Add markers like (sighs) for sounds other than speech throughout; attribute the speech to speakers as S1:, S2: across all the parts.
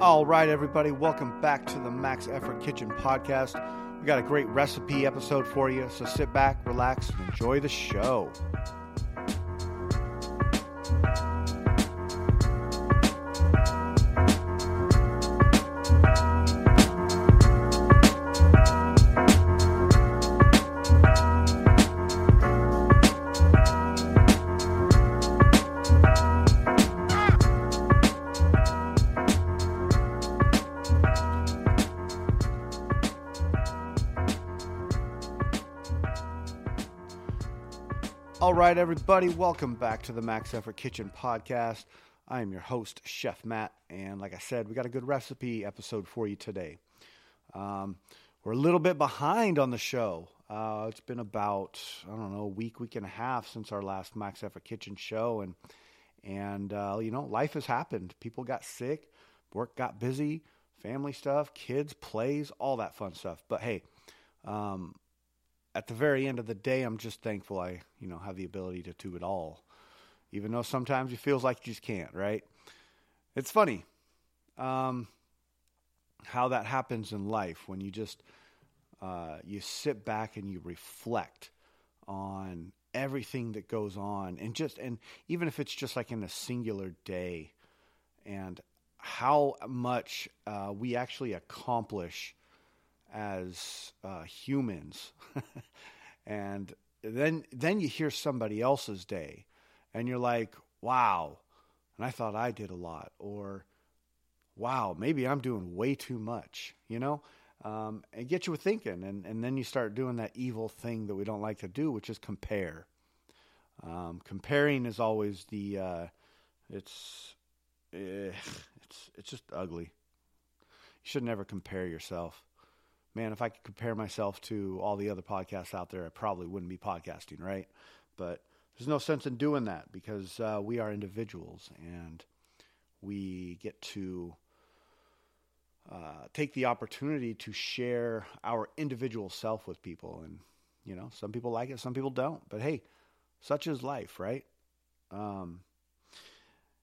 S1: All right, everybody, welcome back to the Max Effort Kitchen podcast. We got a great recipe episode for you, so sit back, relax, and enjoy the show. Right, everybody, welcome back to the Max Effort Kitchen podcast. I am your host, Chef Matt, and like I said, we got a good recipe episode for you today. Um, we're a little bit behind on the show. Uh, it's been about I don't know a week, week and a half since our last Max Effort Kitchen show, and and uh, you know life has happened. People got sick, work got busy, family stuff, kids, plays, all that fun stuff. But hey, um, at the very end of the day, I'm just thankful I, you know, have the ability to do it all, even though sometimes it feels like you just can't. Right? It's funny um, how that happens in life when you just uh, you sit back and you reflect on everything that goes on, and just and even if it's just like in a singular day, and how much uh, we actually accomplish as uh, humans, (laughs) and then then you hear somebody else's day, and you're like, wow, and I thought I did a lot, or wow, maybe I'm doing way too much, you know, um, and get you thinking, and and then you start doing that evil thing that we don't like to do, which is compare. Um, comparing is always the uh, it's eh, it's it's just ugly. You should never compare yourself man, if I could compare myself to all the other podcasts out there, I probably wouldn't be podcasting, right? But there's no sense in doing that because uh, we are individuals and we get to uh, take the opportunity to share our individual self with people. And, you know, some people like it, some people don't. But hey, such is life, right? Um,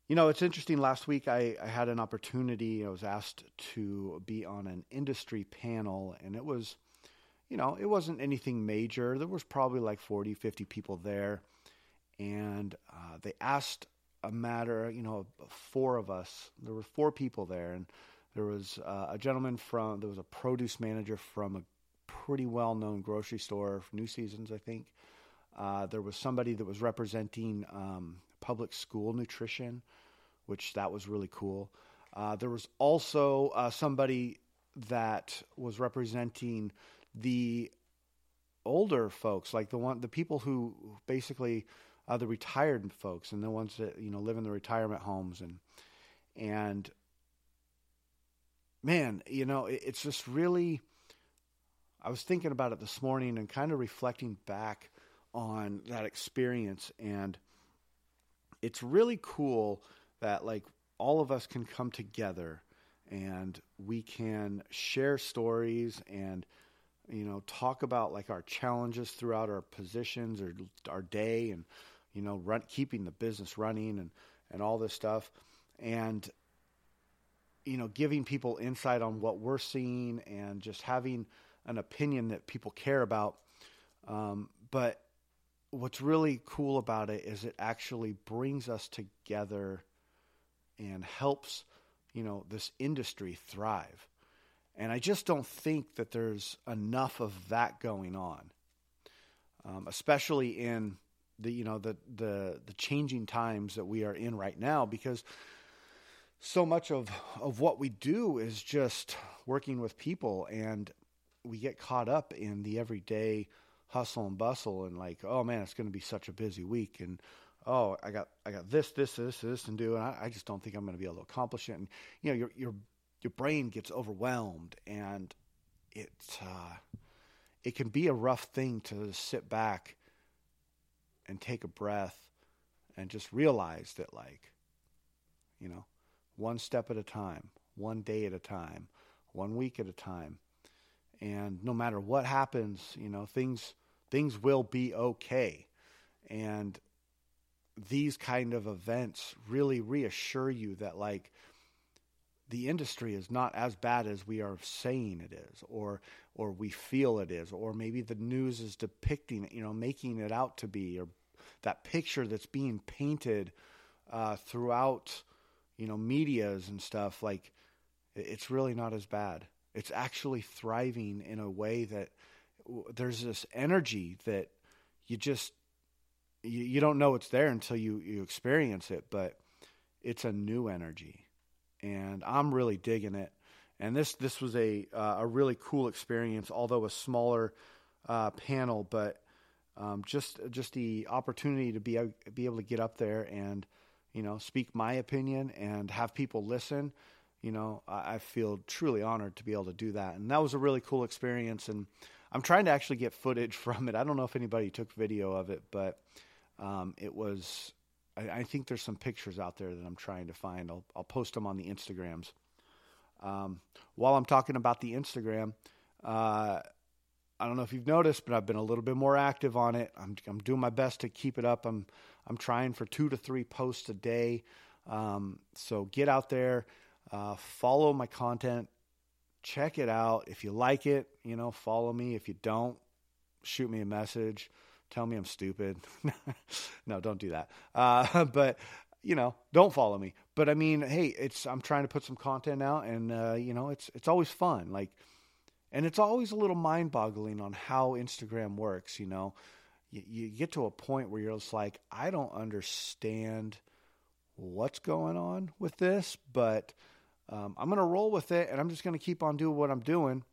S1: you know, it's interesting. Last week, I, I, had an opportunity. I was asked to be on an industry panel, and it was, you know, it wasn't anything major. There was probably like 40, 50 people there. And uh, they asked a matter, you know, four of us. There were four people there, and there was uh, a gentleman from, there was a produce manager from a pretty well known grocery store, New Seasons, I think. Uh, there was somebody that was representing um, public school nutrition, which that was really cool. Uh, there was also uh, somebody that was representing the older folks, like the one, the people who basically uh, the retired folks and the ones that you know live in the retirement homes and and man, you know, it, it's just really. I was thinking about it this morning and kind of reflecting back on that experience and it's really cool that like all of us can come together and we can share stories and you know talk about like our challenges throughout our positions or our day and you know run keeping the business running and and all this stuff. And you know giving people insight on what we're seeing and just having an opinion that people care about. Um, but what's really cool about it is it actually brings us together and helps you know this industry thrive. And i just don't think that there's enough of that going on um, especially in the you know the the the changing times that we are in right now because so much of of what we do is just working with people and we get caught up in the everyday hustle and bustle and like, oh man, it's going to be such a busy week and oh, I got I got this, this, this, this, and do, and I, I just don't think I'm going to be able to accomplish it. And you know, your your your brain gets overwhelmed, and it's uh, it can be a rough thing to sit back and take a breath and just realize that, like, you know, one step at a time, one day at a time, one week at a time, and no matter what happens, you know, things things will be okay. And these kind of events really reassure you that like the industry is not as bad as we are saying it is or or we feel it is or maybe the news is depicting it you know making it out to be or that picture that's being painted uh, throughout you know medias and stuff like it's really not as bad it's actually thriving in a way that there's this energy that you just you, you don't know it's there until you you experience it but it's a new energy and I'm really digging it. And this this was a uh, a really cool experience, although a smaller uh, panel, but um, just just the opportunity to be be able to get up there and you know speak my opinion and have people listen. You know, I, I feel truly honored to be able to do that, and that was a really cool experience. And I'm trying to actually get footage (laughs) from it. I don't know if anybody took video of it, but um, it was I, I, think there's some pictures out there that I'm trying to find. I'll, I'll post them on the Instagrams. Um, while I'm talking about the Instagram, uh, I don't know if you've noticed, but I've been a little bit more active on it. I'm, I'm doing my best to keep it up. I'm I'm trying for two to three posts a day. Um, so get out there, uh, follow my content, check it out. If you like it, you know, follow me. If you don't, shoot me a message tell me I'm stupid. (laughs) no, don't do that. Uh, (laughs) but you know, don't follow me. But I mean, hey, it's I'm trying to put some content out, and uh, you know, it's it's always fun. Like, and it's always a little mind-boggling on how Instagram works. You know, you, you get to a point where you're just like, I don't understand what's going on with this, but um, I'm gonna roll with it, and I'm just gonna keep on doing what I'm doing,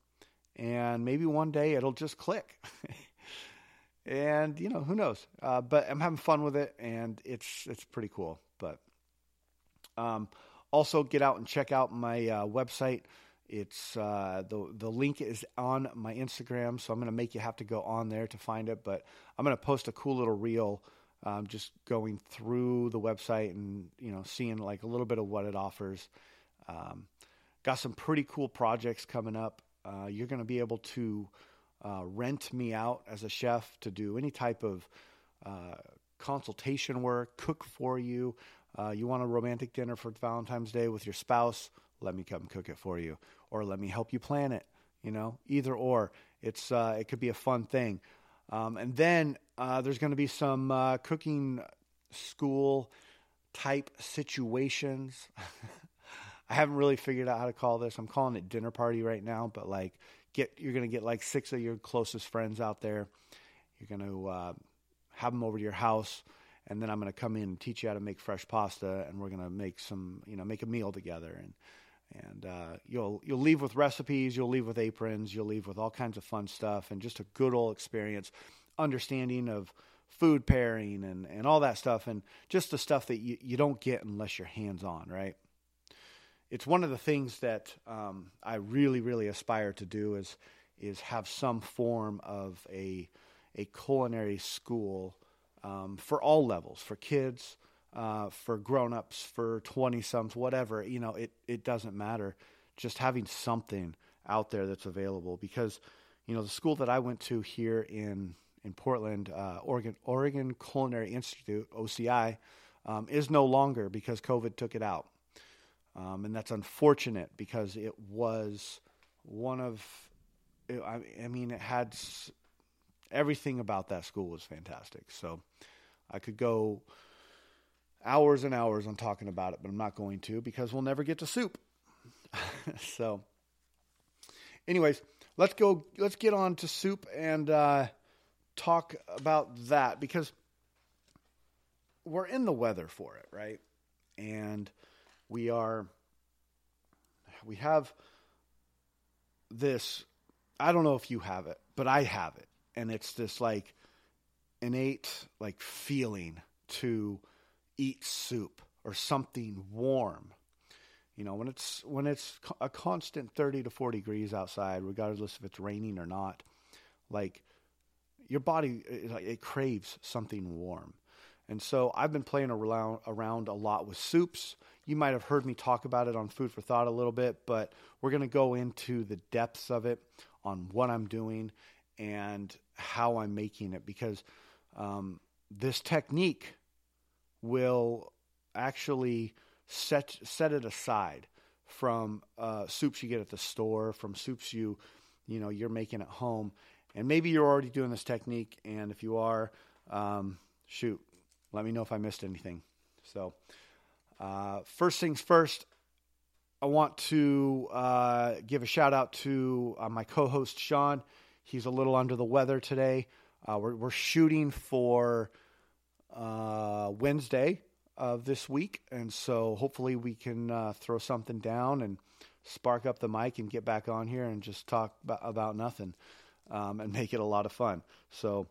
S1: and maybe one day it'll just click. (laughs) and you know who knows. Uh, but I'm having fun with it, and it's it's pretty cool. But um, also get out and check out my uh, website. It's uh, the the link is on my Instagram, so I'm going to make you have to go on there to find it. But I'm going to post a cool little reel, um, just going through the website and you know seeing like a little bit of what it offers. Um, got some pretty cool projects coming up. Uh, you're going to be able to uh, rent me out as a chef to do any type of uh, consultation work, cook for you. Uh, you want a romantic dinner for Valentine's Day with your spouse? Let me come cook it for you, or let me help you plan it. You know, either or. It's uh, it could be a fun thing. Um, and then uh, there's going to be some cooking school type situations. (laughs) I haven't really figured out how to call this. I'm calling it dinner party right now, but like get you're going to get like six of your closest friends out there. You're going to uh, have them over to your house, and then I'm going to come in and teach you how to make fresh pasta, and we're going to make some, you know, make a meal together, and and uh, you'll you'll leave with recipes, you'll leave with aprons, you'll leave with all kinds of fun stuff, and just a good old experience, understanding of food pairing and and all that stuff, and just the stuff that you, you don't get unless you're hands on, right? It's one of the things that um, I really, really aspire to do is is have some form of a a culinary school um, for all levels, for kids, uh, for grown-ups, for twenty-someths, whatever. You know, it it doesn't matter. Just having something out there that's available because you know the school that I went to here in in Portland, uh, Oregon Oregon Culinary Institute (OCI) um, is no longer because COVID took it out. Um, and that's unfortunate because it was one of, I, I mean, it had everything about that school was fantastic. So I could go hours and hours on talking about it, but I'm not going to because we'll never get to soup. (laughs) so, anyways, let's go. Let's get on to soup and uh, talk about that because we're in the weather for it, right? And we are we have this I don't know if you have it, but I have it. And it's this like innate like feeling to eat soup or something warm. You know, when it's when it's a constant 30 to 40 degrees outside, regardless if it's raining or not, like your body it, it craves something warm. And so I've been playing around around a lot with soups you might have heard me talk about it on Food for Thought a little bit, but we're going to go into the depths of it on what I'm doing and how I'm making it because um, this technique will actually set set it aside from uh, soups you get at the store, from soups you, you know, you're making at home. And maybe you're already doing this technique. And if you are, um, shoot, let me know if I missed anything. So, uh, first things first, I want to uh, give a shout out to uh, my co host, Sean. He's a little under the weather today. Uh, we're, we're, shooting for uh, Wednesday of this week, and so hopefully we can uh, throw something down and spark up the mic and get back on here and just talk about, about nothing um, and make it a lot of fun. So,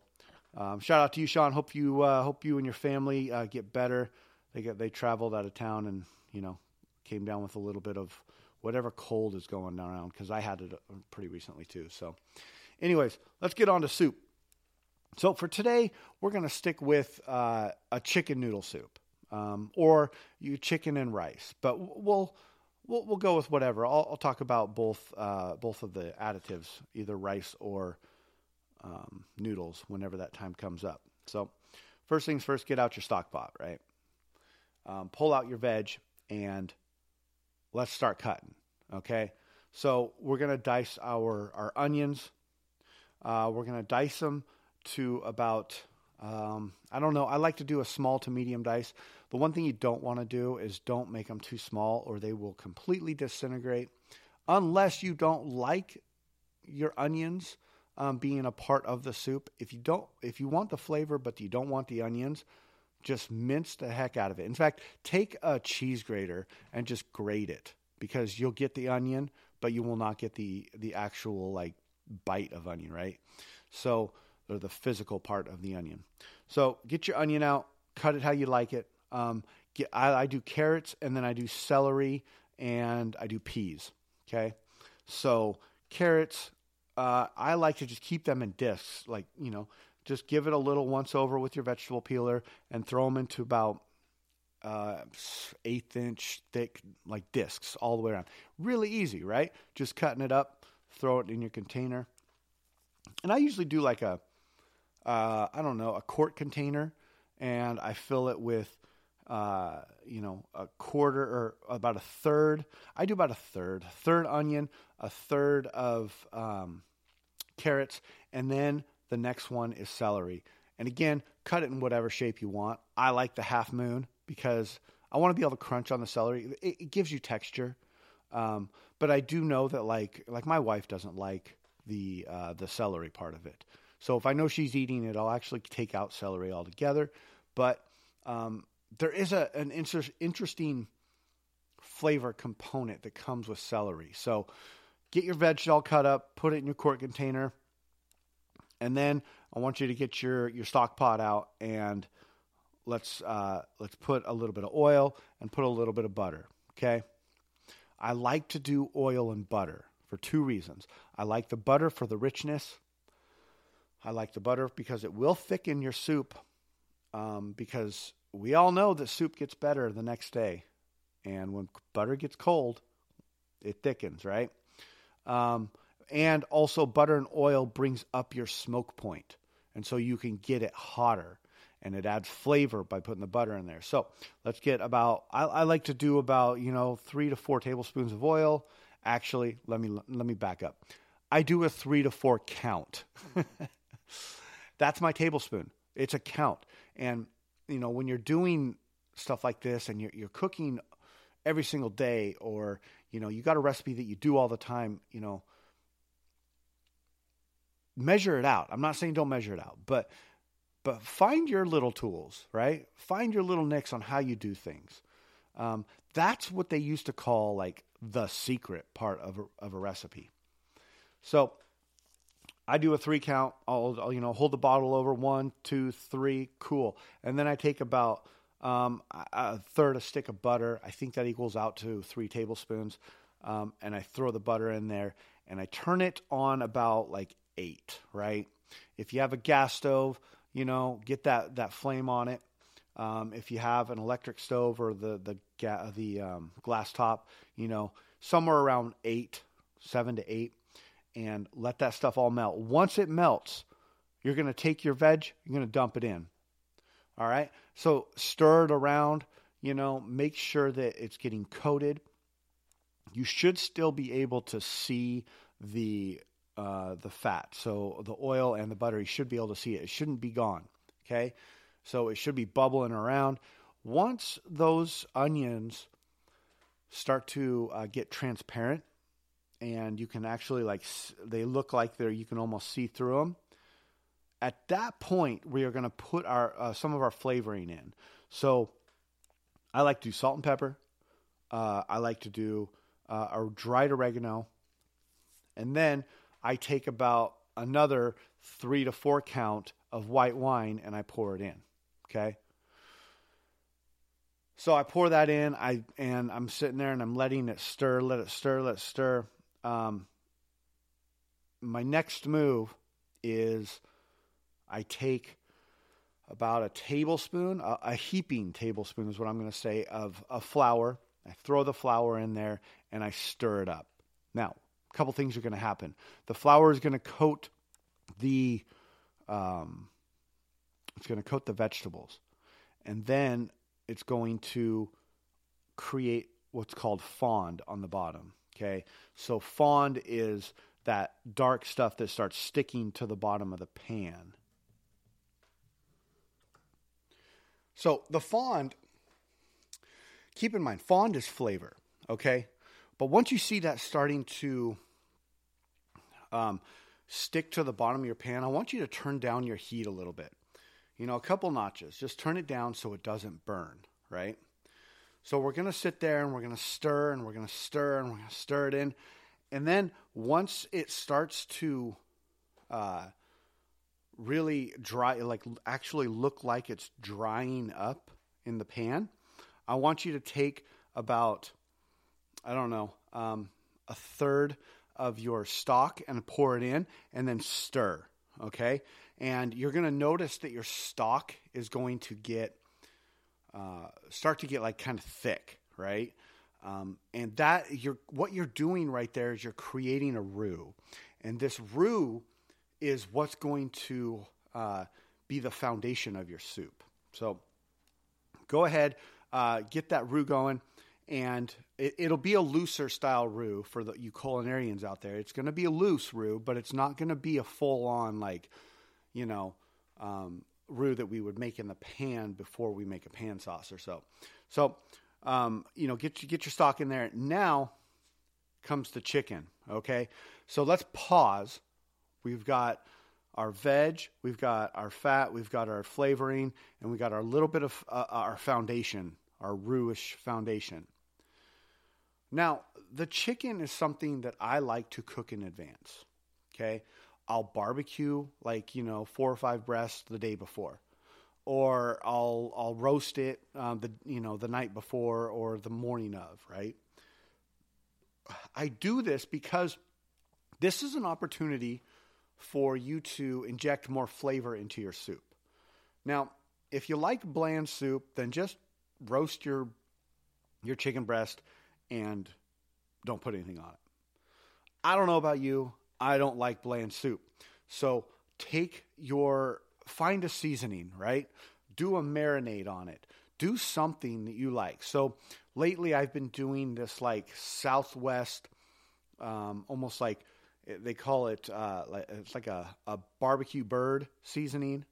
S1: um, shout out to you, Sean. Hope you hope you and your family get better. They they traveled out of town and you know came down with a little bit of whatever cold is going around because I had it uh, pretty recently too. So, anyways, let's get on to soup. So for today, we're going to stick with uh, a chicken noodle soup, um, or you chicken and rice. But we'll we'll, we'll go with whatever. I'll, I'll talk about both uh, both of the additives, either rice or um, noodles, whenever that time comes up. So first things first, get out your stock pot, right? Um, pull out your veg and let's start cutting. Okay, so we're gonna dice our our onions. Uh, we're gonna dice them to about um, I don't know. I like to do a small to medium dice. The one thing you don't want to do is don't make them too small, or they will completely disintegrate. Unless you don't like your onions um, being a part of the soup. If you don't, if you want the flavor but you don't want the onions, just mince the heck out of it. In fact, take a cheese grater and just grate it because you'll get the onion, but you will not get the the actual like bite of onion, right? So, or the physical part of the onion. So, get your onion out, cut it how you like it. Um, get, I, I do carrots and then I do celery and I do peas. Okay, so carrots, uh, I like to just keep them in discs, like you know, just give it a little once over with your vegetable peeler and throw them into about uh, eighth inch thick like discs all the way around. Really easy, right? Just cutting it up, throw it in your container. And I usually do like a, uh, I don't know, a quart container, and I fill it with, uh, you know, a quarter or about a third. I do about a third, third onion, a third of um, carrots, and then the next one is celery. And again, cut it in whatever shape you want. I like the half moon because I want to be able to crunch on the celery. It, it gives you texture. Um, but I do know that like like my wife doesn't like the uh, the celery part of it. So if I know she's eating it, I'll actually take out celery altogether. But um, there is a an inter- interesting flavor component that comes with celery. So get your veg all cut up, put it in your quart container, and then I want you to get your your stock pot out and let's uh, let's put a little bit of oil and put a little bit of butter. Okay, I like to do oil and butter for two reasons. I like the butter for the richness. I like the butter because it will thicken your soup. Um, because we all know that soup gets better the next day, and when butter gets cold, it thickens, right? Um, and also butter and oil brings up your smoke point, and so you can get it hotter and it adds flavor by putting the butter in there. So let's get about. I, I, like to do about you know three to four tablespoons of oil. Actually, let me let me back up. I do a three to four count. (laughs) That's my tablespoon. It's a count, and you know when you're doing stuff like this and you're, you're cooking every single day, or you know you got a recipe that you do all the time, you know. Measure it out. I'm not saying don't measure it out, but but find your little tools, right? Find your little nicks on how you do things. Um, that's what they used to call like the secret part of a, of a recipe. So I do a three count. I'll, I'll, you know hold the bottle over one, two, three, cool, and then I take about um, a third a stick of butter. I think that equals out to three tablespoons, um, and I throw the butter in there and I turn it on about like eight. Right? If you have a gas stove, you know, get that that flame on it. Um, if you have an electric stove or the the ga- the um, glass top, you know, somewhere around eight, seven to eight, and let that stuff all melt. Once it melts, you're going to take your veg, you're going to dump it in. All right. So stir it around. You know, make sure that it's getting coated. you should still be able to see the uh, the fat. So the oil and the butter, you should be able to see it. It shouldn't be gone. Okay, so it should be bubbling around. Once those onions start to uh, get transparent, and you can actually like they look like they're you can almost see through them. At that point, we are going to put our uh, some of our flavoring in. So I like to do salt and pepper. Uh, I like to do uh, a dried oregano, and then I take about another three to four count of white wine and I pour it in. Okay. So I pour that in. I and I'm sitting there and I'm letting it stir, let it stir, let it stir. Um, my next move is I take about a tablespoon, a, a heaping tablespoon is what I'm going to say, of, of flour. I throw the flour in there and I stir it up. Now, couple things are going to happen. The flour is going to coat the, um, it's going to coat the vegetables, and then it's going to create what's called fond on the bottom. Okay, so fond is that dark stuff that starts sticking to the bottom of the pan. So the fond, keep in mind, fond is flavor, okay? But once you see that starting to um, stick to the bottom of your pan, I want you to turn down your heat a little bit. You know, a couple notches. Just turn it down so it doesn't burn, right? So we're going to sit there and we're going to stir and we're going to stir and we're going to stir it in. And then once it starts to uh, really dry, like actually look like it's drying up in the pan, I want you to take about, I don't know, um, a third of your stock and pour it in and then stir. Okay. And you're going to notice that your stock is going to get, uh, start to get like kind of thick, right? Um, and that you're what you're doing right there is you're creating a roux, and this roux is what's going to uh, be the foundation of your soup. So go ahead, uh, get that roux going, and it, will be a looser style roux for the, you culinarians out there. It's going to be a loose roux, but it's not going to be a full on like, you know, um, roux that we would make in the pan before we make a pan sauce or so. So, um, you know, get get your stock in there. Now comes the chicken. Okay, so let's pause We've got our veg, we've got our fat, we've got our flavoring, and we got our little bit of uh, our foundation, our roux-ish foundation. Now, the chicken is something that I like to cook in advance. Okay, I'll barbecue like you know four or five breasts the day before, or I'll I'll roast it um, the you know the night before or the morning of. Right. I do this because this is an opportunity for you to inject more flavor into your soup. Now, if you like bland soup, then just roast your your chicken breast and don't put anything on it. I don't know about you, I don't like bland soup. So take your find a seasoning, right? Do a marinade on it. Do something that you like. So lately I've been doing this like Southwest, um, almost like they call it uh, like, it's like a, a barbecue bird seasoning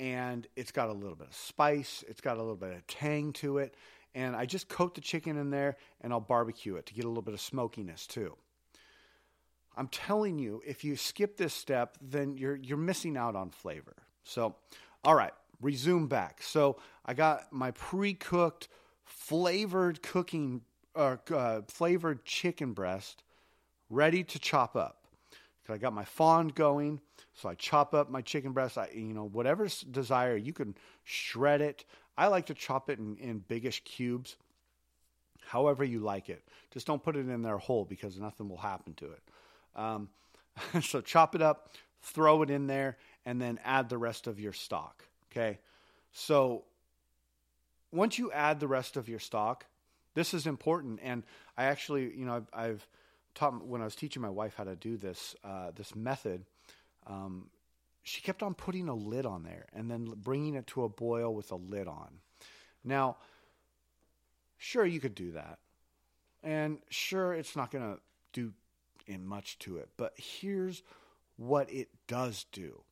S1: and it's got a little bit of spice it's got a little bit of tang to it and i just coat the chicken in there and i'll barbecue it to get a little bit of smokiness too i'm telling you if you skip this step then you're you're missing out on flavor so all right resume back so i got my pre-cooked flavored cooking uh, flavored chicken breast ready to chop up. I got my fond going, so I chop up my chicken breast. I, you know, whatever desire, you can shred it. I like to chop it in, in biggish cubes, however you like it. Just don't put it in there whole because nothing will happen to it. Um, (laughs) so chop it up, throw it in there, and then add the rest of your stock. Okay, so once you add the rest of your stock, this is important. And I actually, you know, I've, I've taught when I was teaching my wife how to do this uh, this method. Um, she kept on putting a lid on there and then bringing it to a boil with a lid on. Now, sure, you could do that, And sure, it's not going to do in much to it, but here's what it does do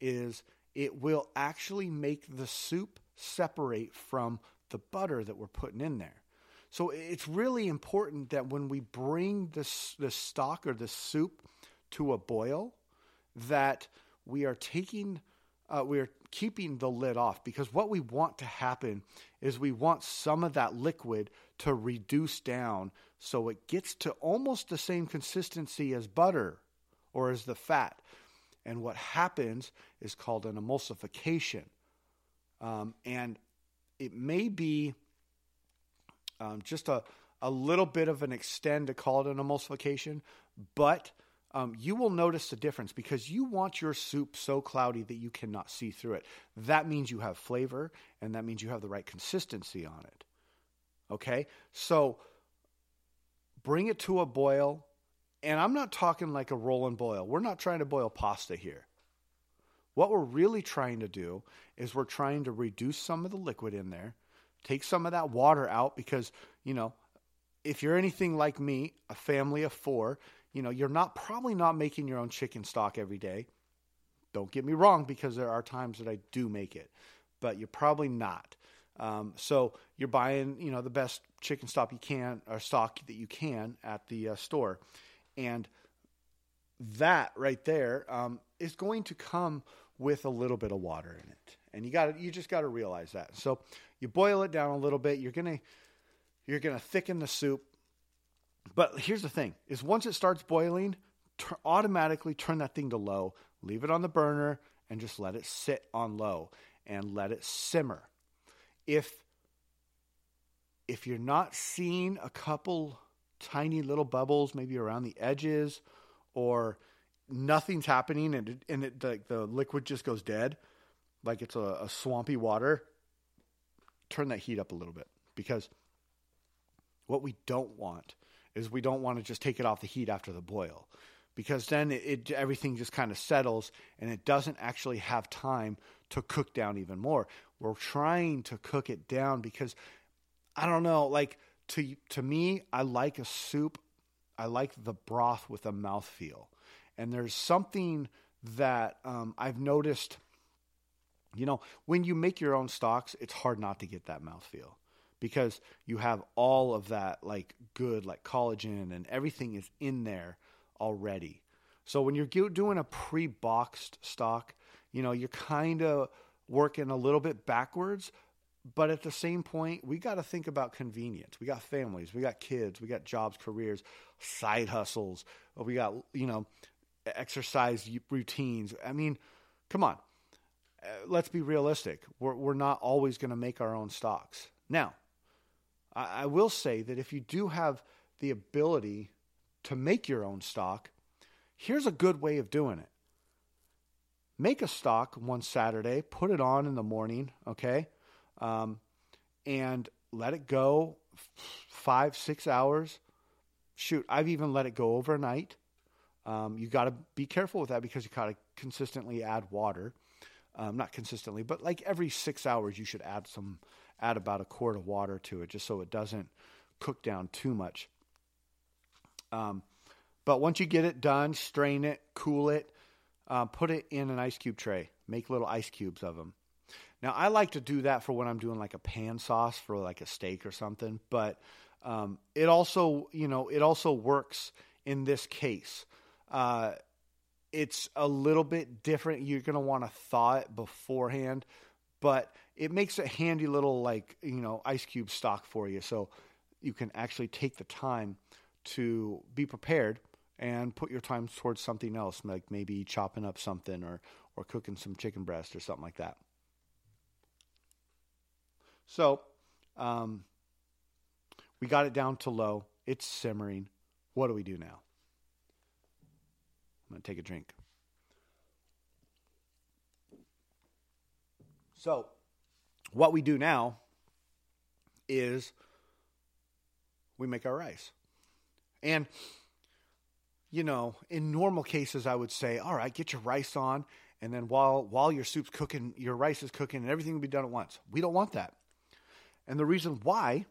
S1: is it will actually make the soup separate from the butter that we're putting in there. So it's really important that when we bring this the stock or the soup to a boil, that we are taking uh, we are keeping the lid off because what we want to happen is we want some of that liquid to reduce down so it gets to almost the same consistency as butter or as the fat. And what happens is called an emulsification. Um, and it may be um, just a, a little bit of an extend to call it an emulsification, but um, you will notice the difference because you want your soup so cloudy that you cannot see through it. That means you have flavor and that means you have the right consistency on it. Okay? So bring it to a boil. And I'm not talking like a roll and boil. We're not trying to boil pasta here. What we're really trying to do is we're trying to reduce some of the liquid in there, take some of that water out because, you know, if you're anything like me, a family of four, you know, you're not probably not making your own chicken stock every day. Don't get me wrong, because there are times that I do make it, but you're probably not. Um, so you're buying, you know, the best chicken stock you can or stock that you can at the uh, store, and that right there um, is going to come with a little bit of water in it, and you got you just got to realize that. So you boil it down a little bit. You're gonna you're gonna thicken the soup but here's the thing: is once it starts boiling, t- automatically turn that thing to low, leave it on the burner, and just let it sit on low and let it simmer. If if you're not seeing a couple tiny little bubbles, maybe around the edges, or nothing's happening and it, and it, the, the liquid just goes dead, like it's a, a swampy water, turn that heat up a little bit because what we don't want is we don't want to just take it off the heat after the boil because then it, it everything just kind of settles and it doesn't actually have time to cook down even more. We're trying to cook it down because I don't know, like to to me, I like a soup. I like the broth with a mouthfeel, and there's something that um, I've noticed. You know, when you make your own stocks, it's hard not to get that mouthfeel because you have all of that like good like collagen and everything is in there already. So when you're doing a pre-boxed stock, you know, you're kind of working a little bit backwards, but at the same point, we got to think about convenience. We got families, we got kids, we got jobs, careers, side hustles, we got, you know, exercise routines. I mean, come on. Uh, let's be realistic. We're, we're not always going to make our own stocks. Now, I, will say that if you do have the ability to make your own stock, here's a good way of doing it. Make a stock one Saturday, put it on in the morning, okay, um, and let it go five, six hours. Shoot, I've even let it go overnight. Um, you got to be careful with that because you got to consistently add water. Um, not consistently, but like every six hours, you should add some add about a quart of water to it just so it doesn't cook down too much. Um, but once you get it done, strain it, cool it, uh, put it in an ice cube tray. Make little ice cubes of them. Now, I like to do that for when I'm doing like a pan sauce for like a steak or something, but um, it also, you know, it also works in this case. Uh, it's a little bit different. You're going to want to thaw it beforehand, but it makes a handy little like you know ice cube stock for you. So you can actually take the time to be prepared and put your time towards something else like maybe chopping up something or or cooking some chicken breast or something like that. So um, we got it down to low. It's simmering. What do we do now? I'm going to take a drink. So what we do now is we make our rice. And, you know, in normal cases, I would say, all right, get your rice on. And then while, while your soup's cooking, your rice is cooking and everything will be done at once. We don't want that. And the reason why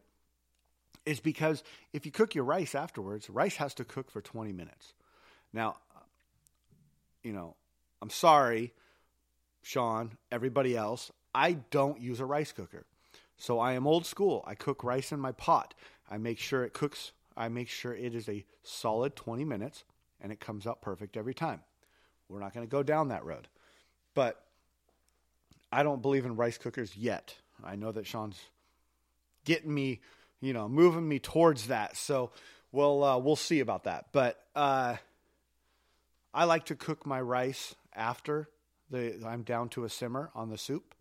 S1: is because if you cook your rice afterwards, rice has to cook for 20 minutes. Now, you know, I'm sorry, Sean, everybody else, I don't use a rice cooker. So I am old school. I cook rice in my pot. I make sure it cooks, I make sure it is a solid 20 minutes and it comes out perfect every time. We're not going to go down that road. But I don't believe in rice cookers yet. I know that Sean's getting me, you know, moving me towards that. So we'll uh, we'll see about that. But uh, I like to cook my rice after the I'm down to a simmer on the soup,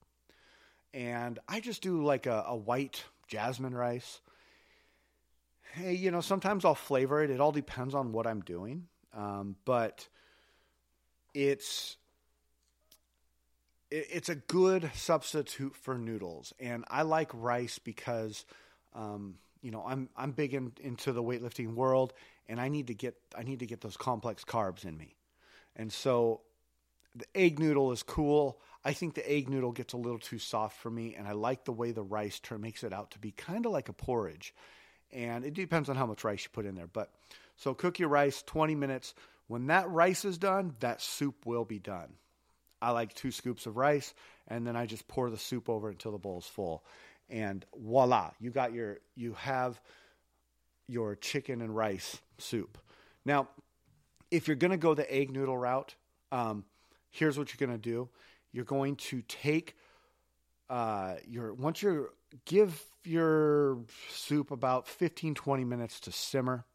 S1: and I just do like a, a white jasmine rice. Hey, you know, sometimes I'll flavor it. It all depends on what I'm doing, um, but it's it's a good substitute for noodles, and I like rice because, um, you know, I'm I'm big in, into the weightlifting world, and I need to get I need to get those complex carbs in me, and so the egg noodle is cool. I think the egg noodle gets a little too soft for me, and I like the way the rice makes it out to be kind of like a porridge, and it depends on how much rice you put in there. But so cook your rice 20 minutes. When that rice is done, that soup will be done. I like two scoops of rice, and then I just pour the soup over until the bowl's full, and voila, you got your you have your chicken and rice soup. Now, if you're going to go the egg noodle route, um, here's what you're going to do: you're going to take uh, your once you give your soup about 15 20 minutes to simmer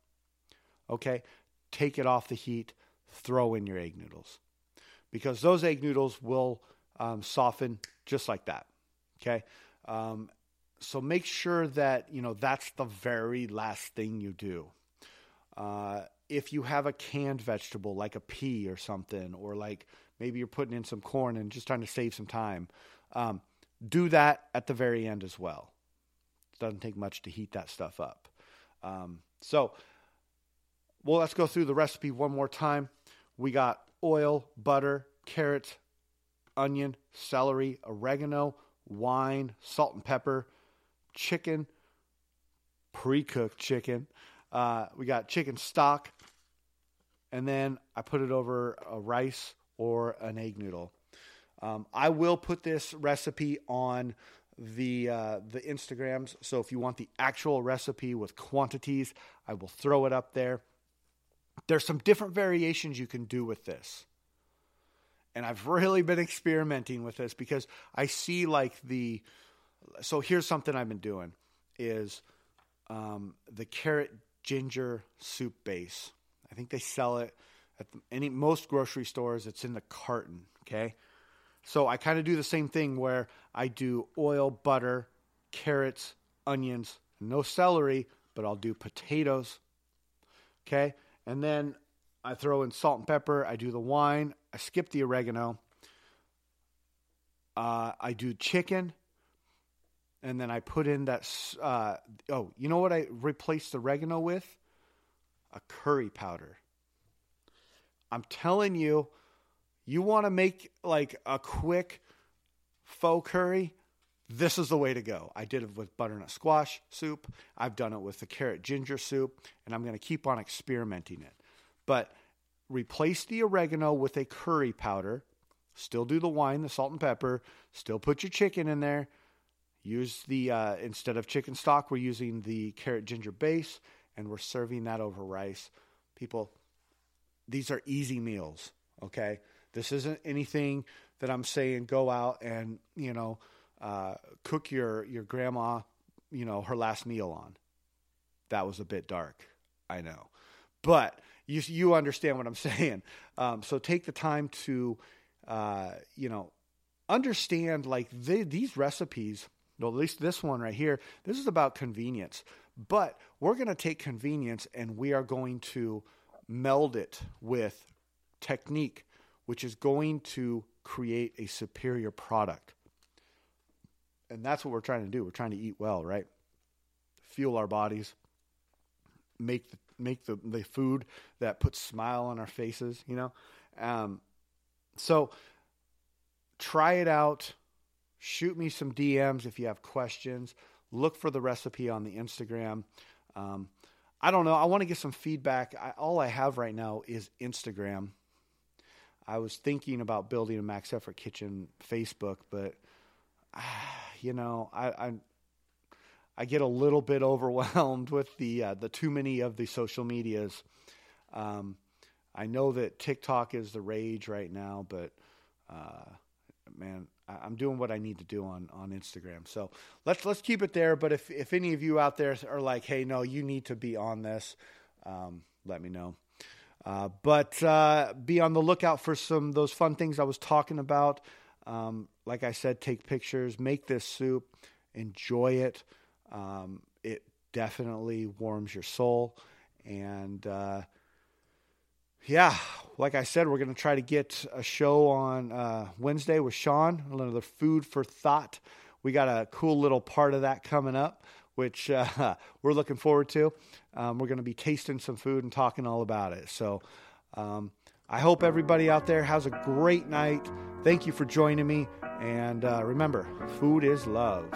S1: okay take it off the heat throw in your egg noodles because those egg noodles will um, soften just like that. Okay. Um, so make sure that, you know, that's the very last thing you do. Uh, if you have a canned vegetable like a pea or something, or like maybe you're putting in some corn and just trying to save some time, um, do that at the very end as well. It doesn't take much to heat that stuff up. Um, so, well, let's go through the recipe one more time. We got oil, butter, carrots, onion, celery, oregano, wine, salt and pepper, chicken, pre cooked chicken. Uh, we got chicken stock, and then I put it over a rice or an egg noodle. Um, I will put this recipe on the uh, the Instagrams. So if you want the actual recipe with quantities, I will throw it up there there's some different variations you can do with this. And I've really been experimenting with this because I see like the so here's something I've been doing is um, the carrot ginger soup base. I think they sell it at any most grocery stores. It's in the carton. Okay, so I kind of do the same thing where I do oil, butter, carrots, onions, no celery, but I'll do potatoes. Okay, and then I throw in salt and pepper. I do the wine. I skip the oregano. Uh, I do chicken. And then I put in that. Uh, oh, you know what I replaced the oregano with? A curry powder. I'm telling you, you want to make like a quick faux curry? This is the way to go. I did it with butternut squash soup. I've done it with the carrot ginger soup, and I'm going to keep on experimenting it. But replace the oregano with a curry powder. Still do the wine, the salt and pepper. Still put your chicken in there. Use the uh, instead of chicken stock, we're using the carrot ginger base, and we're serving that over rice. People, these are easy meals. Okay, this isn't anything that I'm saying go out and you know uh, cook your your grandma, you know, her last meal on. That was a bit dark, I know, but you you understand what I'm (laughs) saying. Um, so take the time to, uh, you know, understand like these recipes. Well, at least this one right here. This is about convenience, but we're going to take convenience and we are going to meld it with technique, which is going to create a superior product and that's what we're trying to do. We're trying to eat well, right? Fuel our bodies, make the, make the, the food that puts smile on our faces, you know. Um, so try it out. Shoot me some DMs if you have questions. Look for the recipe on the Instagram. Um, I don't know. I want to get some feedback. I, all I have right now is Instagram. I was thinking about building a Max Effort Kitchen Facebook, but (sighs) you know, I, I I get a little bit (laughs) overwhelmed with the uh, the too many of the social medias. Um, I know that TikTok is the rage right now, but uh, man, I, am doing what I need to do on on Instagram. So let's let's keep it there. But if if any of you out there are like, hey, no, you need to be on this, um, let me know. Uh, but uh, be on the lookout for some those fun things I was talking about. Um, like I said, take pictures, make this soup, enjoy it. Um, it definitely warms your soul. And uh, yeah, like I said, we're going to try to get a show on uh, Wednesday with Sean, another food for thought. We got a cool little part of that coming up, which (laughs) uh, we're looking forward to. Um, we're going to be tasting some food and talking all about it. So um, I hope everybody out there has a great night. Thank you for joining me. And uh, remember, food is love.